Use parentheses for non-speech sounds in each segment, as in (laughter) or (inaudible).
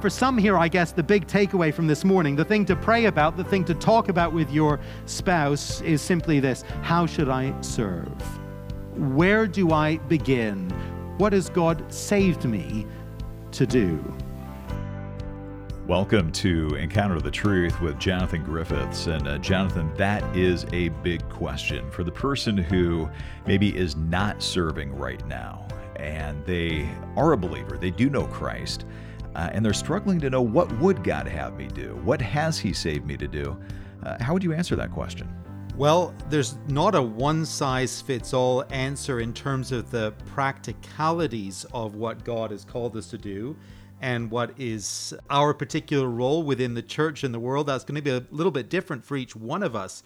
for some here, I guess the big takeaway from this morning, the thing to pray about, the thing to talk about with your spouse is simply this How should I serve? Where do I begin? What has God saved me to do? Welcome to Encounter the Truth with Jonathan Griffiths. And uh, Jonathan, that is a big question for the person who maybe is not serving right now and they are a believer, they do know Christ, uh, and they're struggling to know what would God have me do? What has He saved me to do? Uh, how would you answer that question? Well, there's not a one size fits all answer in terms of the practicalities of what God has called us to do and what is our particular role within the church and the world. That's going to be a little bit different for each one of us.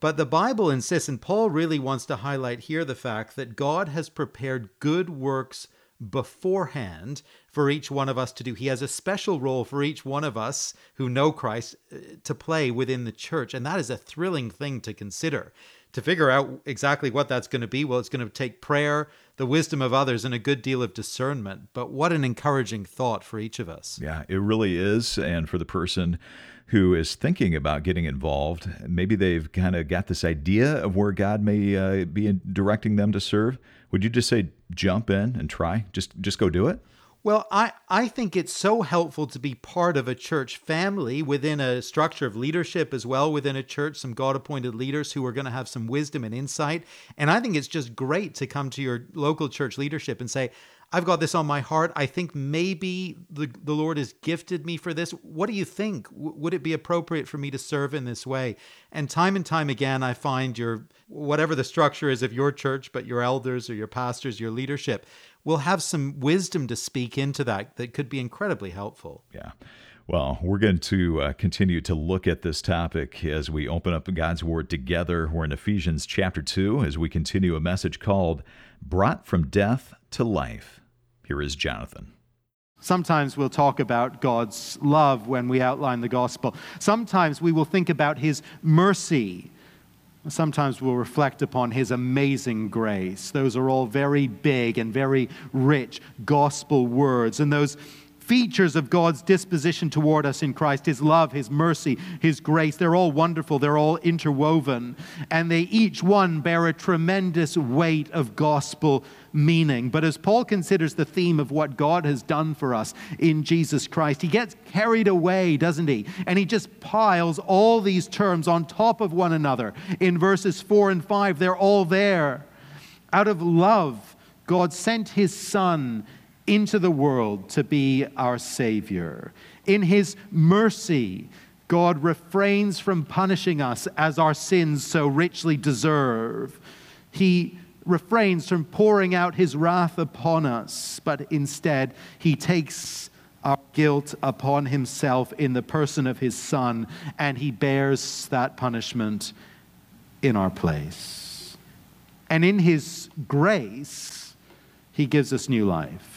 But the Bible insists, and Paul really wants to highlight here the fact that God has prepared good works beforehand for each one of us to do. He has a special role for each one of us who know Christ uh, to play within the church. And that is a thrilling thing to consider. To figure out exactly what that's going to be, well, it's going to take prayer, the wisdom of others, and a good deal of discernment. But what an encouraging thought for each of us. Yeah, it really is. And for the person who is thinking about getting involved, maybe they've kind of got this idea of where God may uh, be directing them to serve. Would you just say jump in and try? Just just go do it? Well, I, I think it's so helpful to be part of a church family within a structure of leadership as well within a church, some God appointed leaders who are going to have some wisdom and insight. And I think it's just great to come to your local church leadership and say, I've got this on my heart. I think maybe the, the Lord has gifted me for this. What do you think? W- would it be appropriate for me to serve in this way? And time and time again, I find your, whatever the structure is of your church, but your elders or your pastors, your leadership, will have some wisdom to speak into that that could be incredibly helpful. Yeah. Well, we're going to uh, continue to look at this topic as we open up God's Word together. We're in Ephesians chapter 2 as we continue a message called Brought from Death to Life. Here is Jonathan. Sometimes we'll talk about God's love when we outline the gospel. Sometimes we will think about his mercy Sometimes we'll reflect upon his amazing grace. Those are all very big and very rich gospel words. And those features of God's disposition toward us in Christ His love, His mercy, His grace. They're all wonderful, they're all interwoven, and they each one bear a tremendous weight of gospel meaning. But as Paul considers the theme of what God has done for us in Jesus Christ, he gets carried away, doesn't he? And he just piles all these terms on top of one another. In verses 4 and 5, they're all there. Out of love, God sent his Son into the world to be our Savior. In His mercy, God refrains from punishing us as our sins so richly deserve. He refrains from pouring out His wrath upon us, but instead, He takes our guilt upon Himself in the person of His Son, and He bears that punishment in our place. And in His grace, He gives us new life.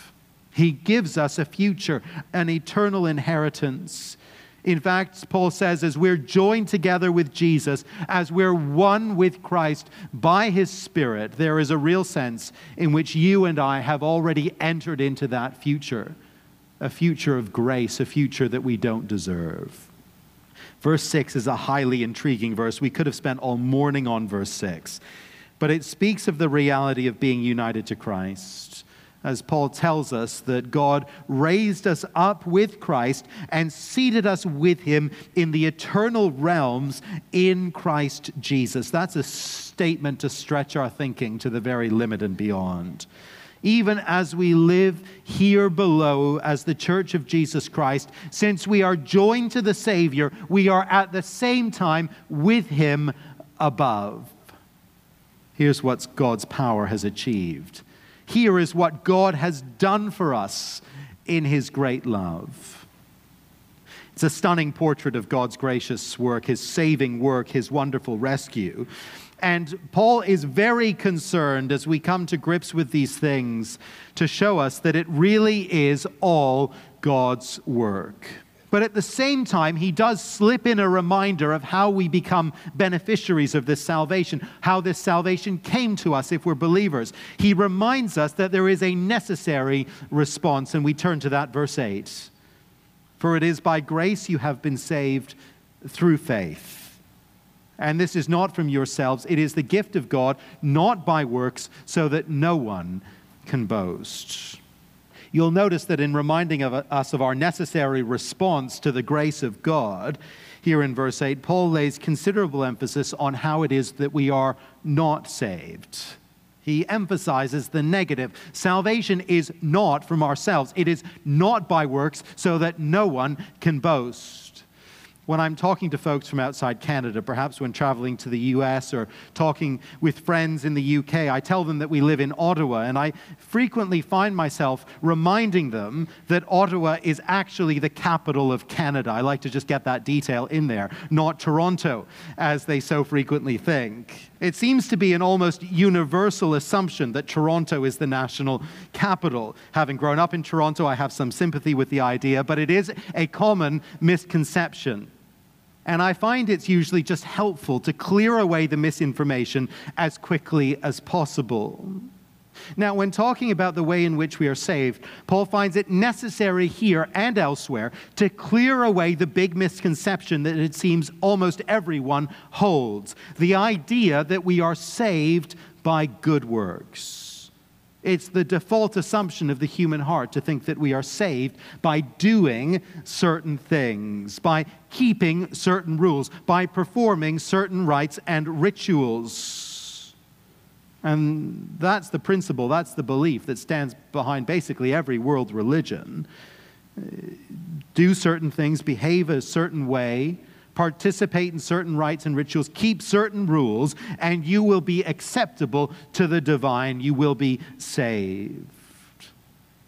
He gives us a future, an eternal inheritance. In fact, Paul says, as we're joined together with Jesus, as we're one with Christ by his Spirit, there is a real sense in which you and I have already entered into that future a future of grace, a future that we don't deserve. Verse 6 is a highly intriguing verse. We could have spent all morning on verse 6, but it speaks of the reality of being united to Christ as Paul tells us, that God raised us up with Christ and seated us with him in the eternal realms in Christ Jesus. That's a statement to stretch our thinking to the very limit and beyond. Even as we live here below as the church of Jesus Christ, since we are joined to the Savior, we are at the same time with him above. Here's what God's power has achieved here is what God has done for us in his great love. It's a stunning portrait of God's gracious work, his saving work, his wonderful rescue. And Paul is very concerned as we come to grips with these things to show us that it really is all God's work. But at the same time, he does slip in a reminder of how we become beneficiaries of this salvation, how this salvation came to us if we're believers. He reminds us that there is a necessary response, and we turn to that verse 8. For it is by grace you have been saved through faith. And this is not from yourselves, it is the gift of God, not by works, so that no one can boast. You'll notice that in reminding of us of our necessary response to the grace of God, here in verse 8, Paul lays considerable emphasis on how it is that we are not saved. He emphasizes the negative. Salvation is not from ourselves, it is not by works, so that no one can boast when I'm talking to folks from outside Canada, perhaps when traveling to the US or talking with friends in the UK, I tell them that we live in Ottawa, and I frequently find myself reminding them that Ottawa is actually the capital of Canada. I like to just get that detail in there, not Toronto, as they so frequently think. It seems to be an almost universal assumption that Toronto is the national capital. Having grown up in Toronto, I have some sympathy with the idea, but it is a common misconception. And I find it's usually just helpful to clear away the misinformation as quickly as possible. Now, when talking about the way in which we are saved, Paul finds it necessary here and elsewhere to clear away the big misconception that it seems almost everyone holds the idea that we are saved by good works. It's the default assumption of the human heart to think that we are saved by doing certain things, by keeping certain rules, by performing certain rites and rituals. And that's the principle, that's the belief that stands behind basically every world religion. Uh, do certain things, behave a certain way, participate in certain rites and rituals, keep certain rules, and you will be acceptable to the divine. You will be saved.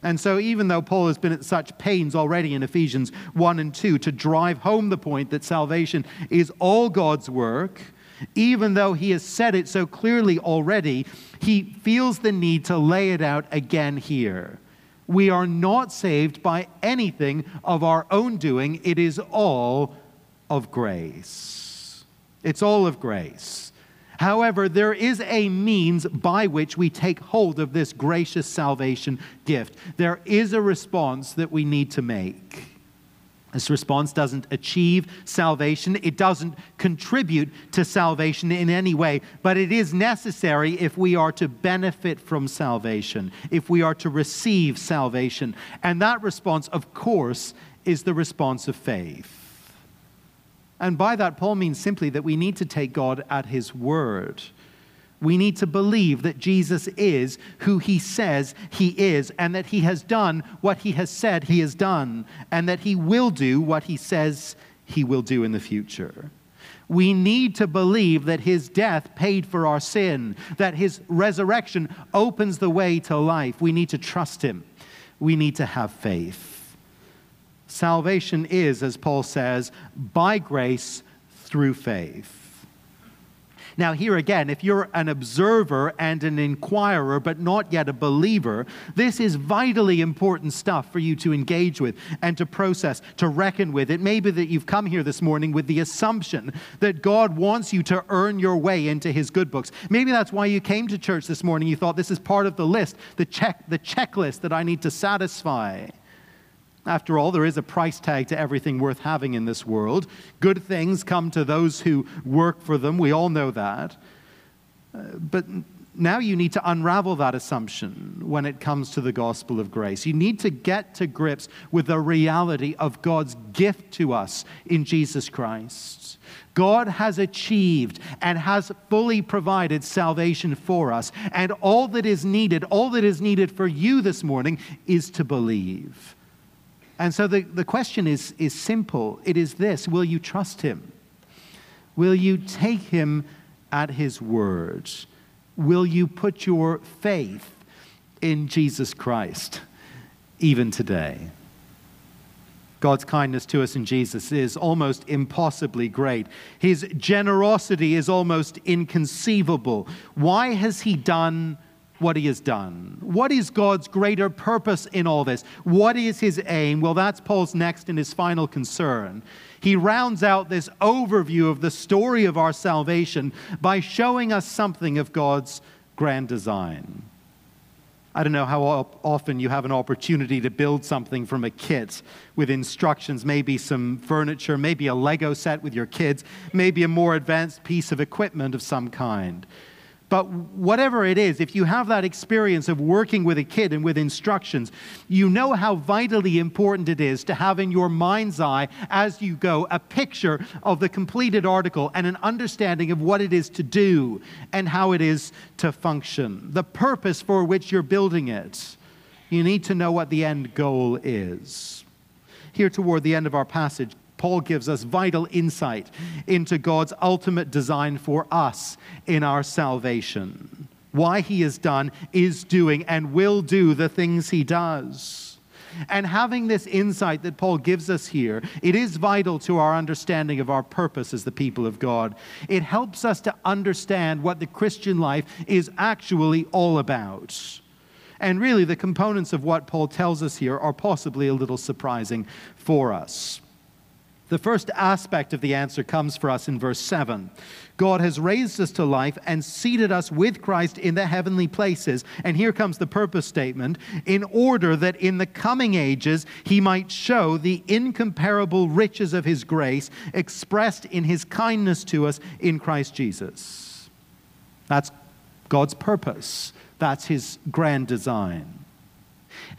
And so, even though Paul has been at such pains already in Ephesians 1 and 2 to drive home the point that salvation is all God's work, even though he has said it so clearly already, he feels the need to lay it out again here. We are not saved by anything of our own doing, it is all of grace. It's all of grace. However, there is a means by which we take hold of this gracious salvation gift. There is a response that we need to make. This response doesn't achieve salvation. It doesn't contribute to salvation in any way, but it is necessary if we are to benefit from salvation, if we are to receive salvation. And that response, of course, is the response of faith. And by that, Paul means simply that we need to take God at his word. We need to believe that Jesus is who he says he is, and that he has done what he has said he has done, and that he will do what he says he will do in the future. We need to believe that his death paid for our sin, that his resurrection opens the way to life. We need to trust him. We need to have faith. Salvation is, as Paul says, by grace through faith. Now, here again, if you're an observer and an inquirer, but not yet a believer, this is vitally important stuff for you to engage with and to process, to reckon with. It may be that you've come here this morning with the assumption that God wants you to earn your way into His good books. Maybe that's why you came to church this morning. You thought this is part of the list, the, check, the checklist that I need to satisfy. After all, there is a price tag to everything worth having in this world. Good things come to those who work for them. We all know that. Uh, but now you need to unravel that assumption when it comes to the gospel of grace. You need to get to grips with the reality of God's gift to us in Jesus Christ. God has achieved and has fully provided salvation for us. And all that is needed, all that is needed for you this morning, is to believe. And so the, the question is, is simple it is this Will you trust him? Will you take him at his words? Will you put your faith in Jesus Christ even today? God's kindness to us in Jesus is almost impossibly great. His generosity is almost inconceivable. Why has He done what he has done. What is God's greater purpose in all this? What is his aim? Well, that's Paul's next and his final concern. He rounds out this overview of the story of our salvation by showing us something of God's grand design. I don't know how often you have an opportunity to build something from a kit with instructions, maybe some furniture, maybe a Lego set with your kids, maybe a more advanced piece of equipment of some kind. But whatever it is, if you have that experience of working with a kid and with instructions, you know how vitally important it is to have in your mind's eye as you go a picture of the completed article and an understanding of what it is to do and how it is to function, the purpose for which you're building it. You need to know what the end goal is. Here, toward the end of our passage, Paul gives us vital insight into God's ultimate design for us in our salvation. Why he has done, is doing, and will do the things he does. And having this insight that Paul gives us here, it is vital to our understanding of our purpose as the people of God. It helps us to understand what the Christian life is actually all about. And really, the components of what Paul tells us here are possibly a little surprising for us. The first aspect of the answer comes for us in verse 7. God has raised us to life and seated us with Christ in the heavenly places. And here comes the purpose statement in order that in the coming ages he might show the incomparable riches of his grace expressed in his kindness to us in Christ Jesus. That's God's purpose, that's his grand design.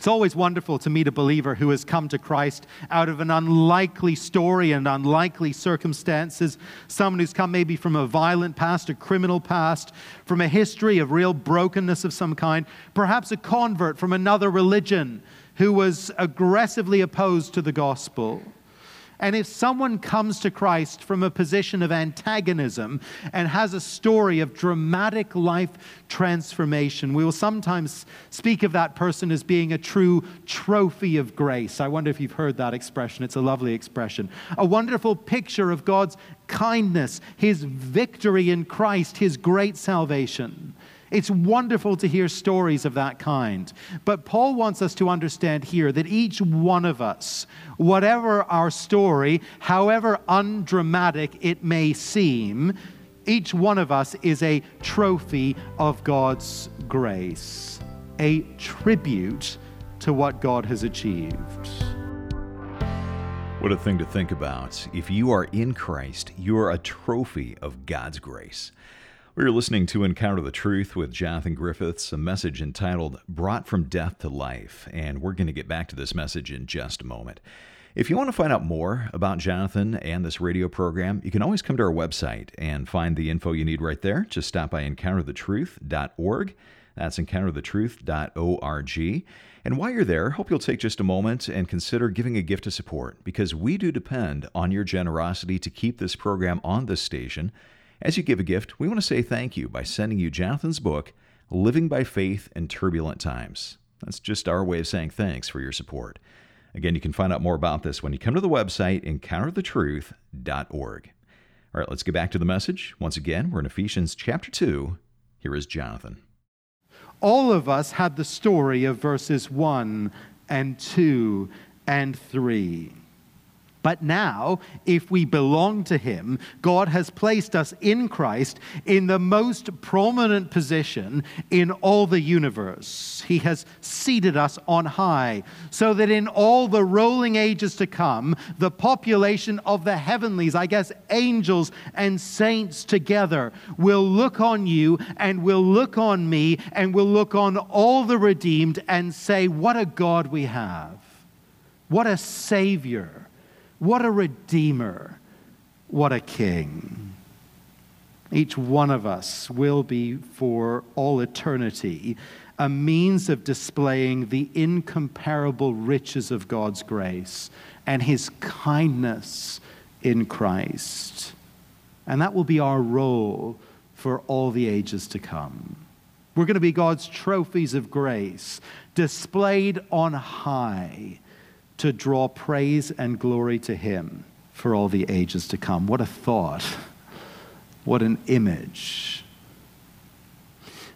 It's always wonderful to meet a believer who has come to Christ out of an unlikely story and unlikely circumstances. Someone who's come maybe from a violent past, a criminal past, from a history of real brokenness of some kind, perhaps a convert from another religion who was aggressively opposed to the gospel. And if someone comes to Christ from a position of antagonism and has a story of dramatic life transformation, we will sometimes speak of that person as being a true trophy of grace. I wonder if you've heard that expression. It's a lovely expression. A wonderful picture of God's kindness, his victory in Christ, his great salvation. It's wonderful to hear stories of that kind. But Paul wants us to understand here that each one of us, whatever our story, however undramatic it may seem, each one of us is a trophy of God's grace, a tribute to what God has achieved. What a thing to think about. If you are in Christ, you are a trophy of God's grace. We are listening to Encounter the Truth with Jonathan Griffiths, a message entitled Brought from Death to Life, and we're going to get back to this message in just a moment. If you want to find out more about Jonathan and this radio program, you can always come to our website and find the info you need right there. Just stop by encounterthetruth.org. That's encounterthetruth.org. And while you're there, hope you'll take just a moment and consider giving a gift of support because we do depend on your generosity to keep this program on this station as you give a gift, we want to say thank you by sending you Jonathan's book, Living by Faith in Turbulent Times. That's just our way of saying thanks for your support. Again, you can find out more about this when you come to the website encounterthetruth.org. All right, let's get back to the message. Once again, we're in Ephesians chapter 2. Here is Jonathan. All of us had the story of verses 1 and 2 and 3. But now, if we belong to Him, God has placed us in Christ in the most prominent position in all the universe. He has seated us on high, so that in all the rolling ages to come, the population of the heavenlies, I guess angels and saints together, will look on you and will look on me and will look on all the redeemed and say, What a God we have! What a Savior! What a redeemer. What a king. Each one of us will be for all eternity a means of displaying the incomparable riches of God's grace and his kindness in Christ. And that will be our role for all the ages to come. We're going to be God's trophies of grace, displayed on high to draw praise and glory to Him for all the ages to come. What a thought! What an image.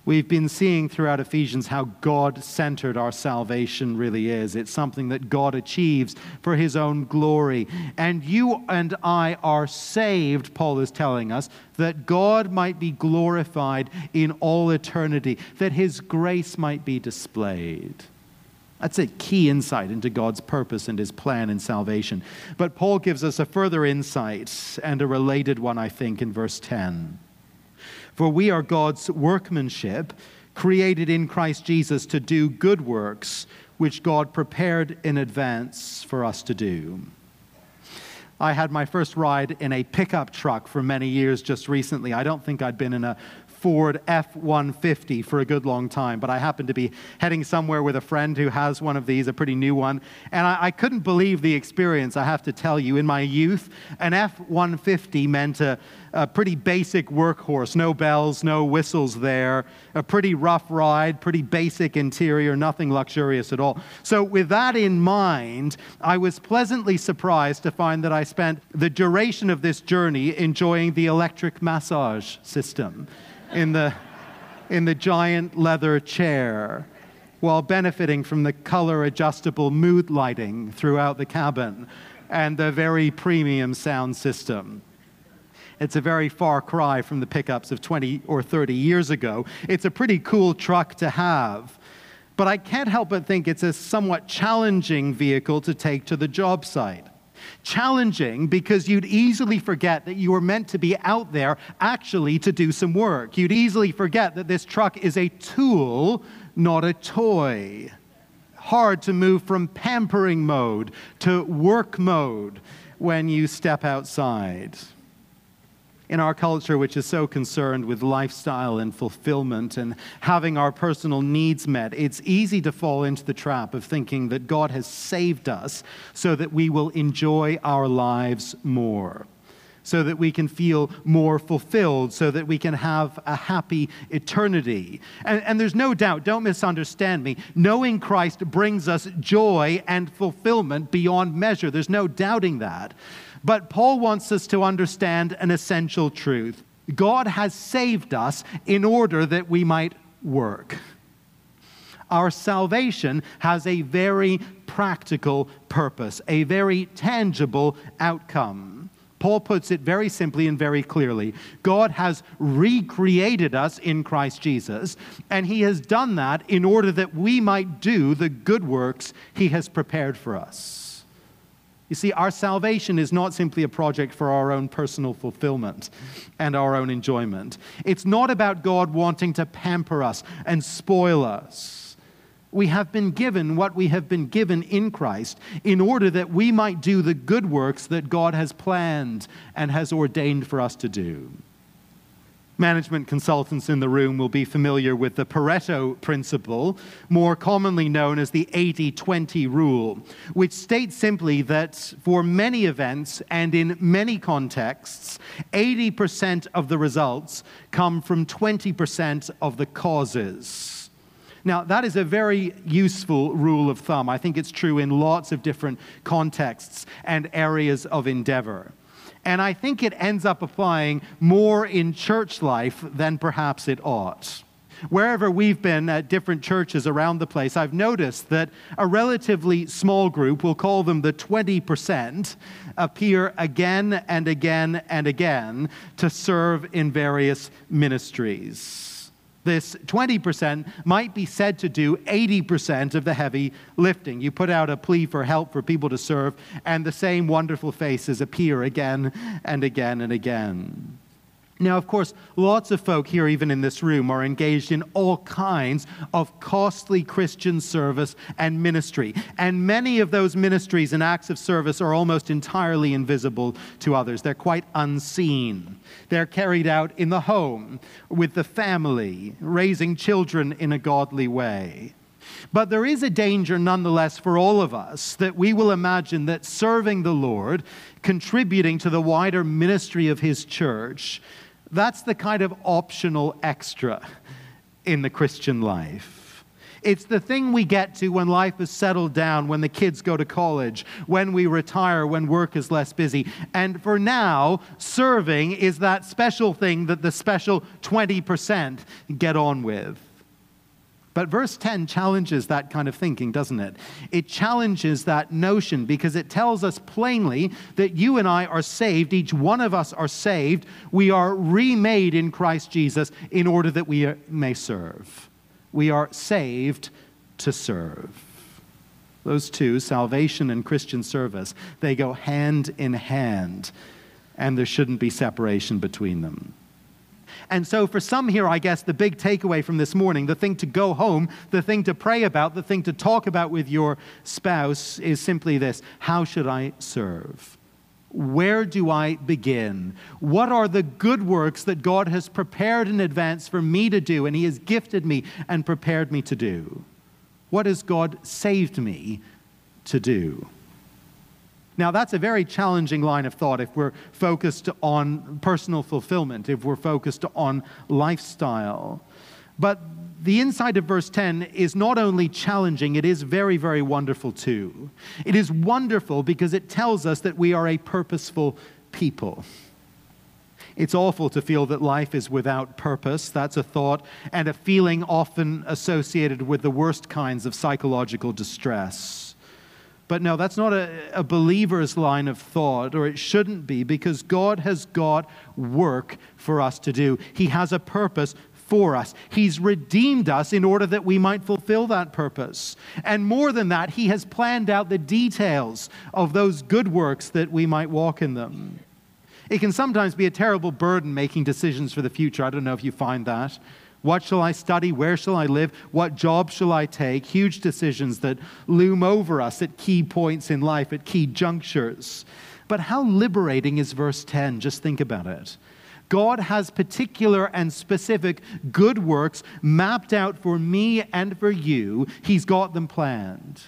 We've been seeing throughout Ephesians how God centered our salvation really is. It's something that God achieves for his own glory. And you and I are saved, Paul is telling us, that God might be glorified in all eternity, that his grace might be displayed. That's a key insight into God's purpose and his plan in salvation. But Paul gives us a further insight and a related one, I think, in verse 10. For we are God's workmanship, created in Christ Jesus to do good works, which God prepared in advance for us to do. I had my first ride in a pickup truck for many years just recently. I don't think I'd been in a Ford F 150 for a good long time, but I happened to be heading somewhere with a friend who has one of these, a pretty new one. And I, I couldn't believe the experience, I have to tell you. In my youth, an F 150 meant a, a pretty basic workhorse no bells, no whistles there, a pretty rough ride, pretty basic interior, nothing luxurious at all. So, with that in mind, I was pleasantly surprised to find that I spent the duration of this journey enjoying the electric massage system in the, in the giant leather chair while benefiting from the color adjustable mood lighting throughout the cabin and the very premium sound system. It's a very far cry from the pickups of 20 or 30 years ago. It's a pretty cool truck to have. But I can't help but think it's a somewhat challenging vehicle to take to the job site challenging because you'd easily forget that you were meant to be out there actually to do some work. You'd easily forget that this truck is a tool, not a toy. Hard to move from pampering mode to work mode when you step outside in our culture, which is so concerned with lifestyle and fulfillment and having our personal needs met, it's easy to fall into the trap of thinking that God has saved us so that we will enjoy our lives more, so that we can feel more fulfilled, so that we can have a happy eternity. And, and there's no doubt, don't misunderstand me, knowing Christ brings us joy and fulfillment beyond measure. There's no doubting that. But Paul wants us to understand an essential truth God has saved us in order that we might work. Our salvation has a very practical purpose, a very tangible outcome. Paul puts it very simply and very clearly. God has recreated us in Christ Jesus, and He has done that in order that we might do the good works He has prepared for us. You see, our salvation is not simply a project for our own personal fulfillment and our own enjoyment. It's not about God wanting to pamper us and spoil us. We have been given what we have been given in Christ in order that we might do the good works that God has planned and has ordained for us to do. Management consultants in the room will be familiar with the Pareto principle, more commonly known as the 80 20 rule, which states simply that for many events and in many contexts, 80% of the results come from 20% of the causes. Now, that is a very useful rule of thumb. I think it's true in lots of different contexts and areas of endeavor. And I think it ends up applying more in church life than perhaps it ought. Wherever we've been at different churches around the place, I've noticed that a relatively small group, we'll call them the 20%, appear again and again and again to serve in various ministries this 20% might be said to do 80% of the heavy lifting. You put out a plea for help for people to serve, and the same wonderful faces appear again and again and again. Now, of course, lots of folk here, even in this room, are engaged in all kinds of costly Christian service and ministry. And many of those ministries and acts of service are almost entirely invisible to others. They're quite unseen. They're carried out in the home, with the family, raising children in a godly way. But there is a danger, nonetheless, for all of us that we will imagine that serving the Lord, contributing to the wider ministry of His church, that's the kind of optional extra in the Christian life. It's the thing we get to when life is settled down, when the kids go to college, when we retire, when work is less busy. And for now, serving is that special thing that the special 20% get on with. But verse 10 challenges that kind of thinking, doesn't it? It challenges that notion because it tells us plainly that you and I are saved. Each one of us are saved. We are remade in Christ Jesus in order that we may serve. We are saved to serve. Those two, salvation and Christian service, they go hand in hand, and there shouldn't be separation between them. And so, for some here, I guess the big takeaway from this morning, the thing to go home, the thing to pray about, the thing to talk about with your spouse is simply this How should I serve? Where do I begin? What are the good works that God has prepared in advance for me to do and He has gifted me and prepared me to do? What has God saved me to do? Now, that's a very challenging line of thought if we're focused on personal fulfillment, if we're focused on lifestyle. But the inside of verse 10 is not only challenging, it is very, very wonderful too. It is wonderful because it tells us that we are a purposeful people. It's awful to feel that life is without purpose. That's a thought and a feeling often associated with the worst kinds of psychological distress. But no, that's not a, a, believer's line of thought, or it shouldn't be, because God has got work for us to do. He has a purpose for us. He's redeemed us in order that we might fulfill that purpose. And more than that, He has planned out the details of those good works that we might walk in them. It can sometimes be a terrible burden making decisions for the future. I don't know if you find that. What shall I study? Where shall I live? What job shall I take? Huge decisions that loom over us at key points in life, at key junctures. But how liberating is verse 10? Just think about it. God has particular and specific good works mapped out for me and for you. He's got them planned.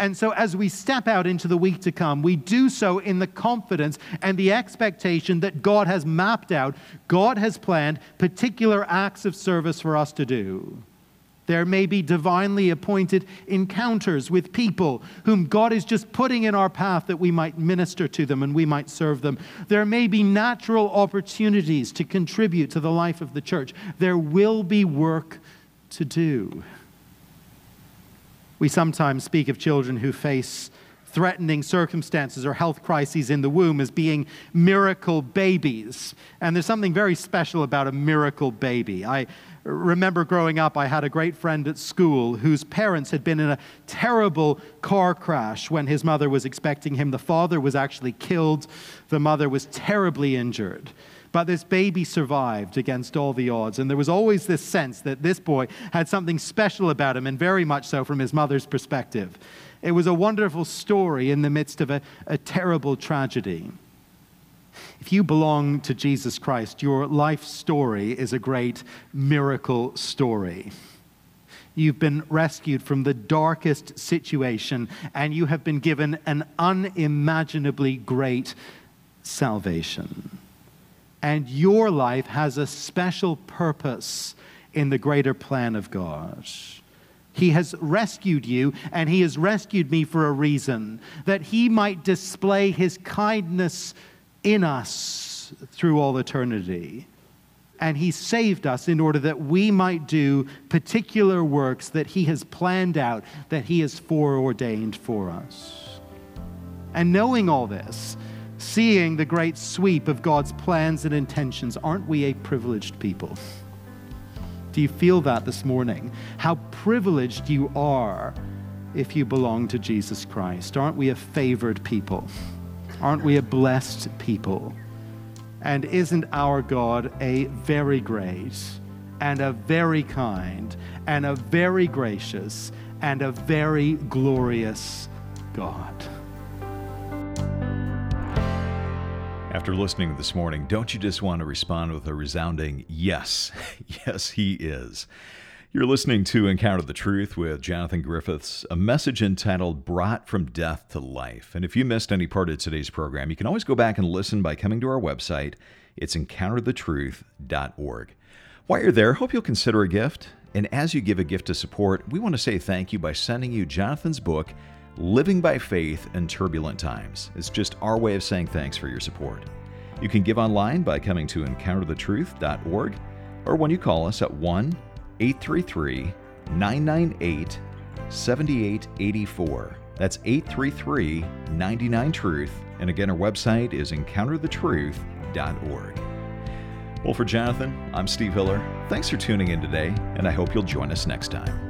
And so, as we step out into the week to come, we do so in the confidence and the expectation that God has mapped out, God has planned particular acts of service for us to do. There may be divinely appointed encounters with people whom God is just putting in our path that we might minister to them and we might serve them. There may be natural opportunities to contribute to the life of the church. There will be work to do. We sometimes speak of children who face threatening circumstances or health crises in the womb as being miracle babies. And there's something very special about a miracle baby. I remember growing up, I had a great friend at school whose parents had been in a terrible car crash when his mother was expecting him. The father was actually killed, the mother was terribly injured. But this baby survived against all the odds. And there was always this sense that this boy had something special about him, and very much so from his mother's perspective. It was a wonderful story in the midst of a, a terrible tragedy. If you belong to Jesus Christ, your life story is a great miracle story. You've been rescued from the darkest situation, and you have been given an unimaginably great salvation and your life has a special purpose in the greater plan of God. He has rescued you, and He has rescued me for a reason that He might display His kindness in us through all eternity. And He saved us in order that we might do particular works that He has planned out, that He has foreordained for us. And knowing all this, seeing the great sweep of God's plans and intentions, aren't we a privileged people? Do you feel that this morning? How privileged you are if you belong to Jesus Christ. Aren't we a favored people? Aren't we a blessed people? And isn't our God a very great and a very kind and a very gracious and a very glorious God? After listening this morning, don't you just want to respond with a resounding yes? (laughs) yes, he is. You're listening to Encounter the Truth with Jonathan Griffiths, a message entitled Brought from Death to Life. And if you missed any part of today's program, you can always go back and listen by coming to our website. It's encounterthetruth.org. While you're there, hope you'll consider a gift. And as you give a gift to support, we want to say thank you by sending you Jonathan's book, Living by Faith in Turbulent Times. It's just our way of saying thanks for your support. You can give online by coming to encounterthetruth.org or when you call us at 1 833 998 7884. That's 833 99 Truth. And again, our website is encounterthetruth.org. Well, for Jonathan, I'm Steve Hiller. Thanks for tuning in today, and I hope you'll join us next time.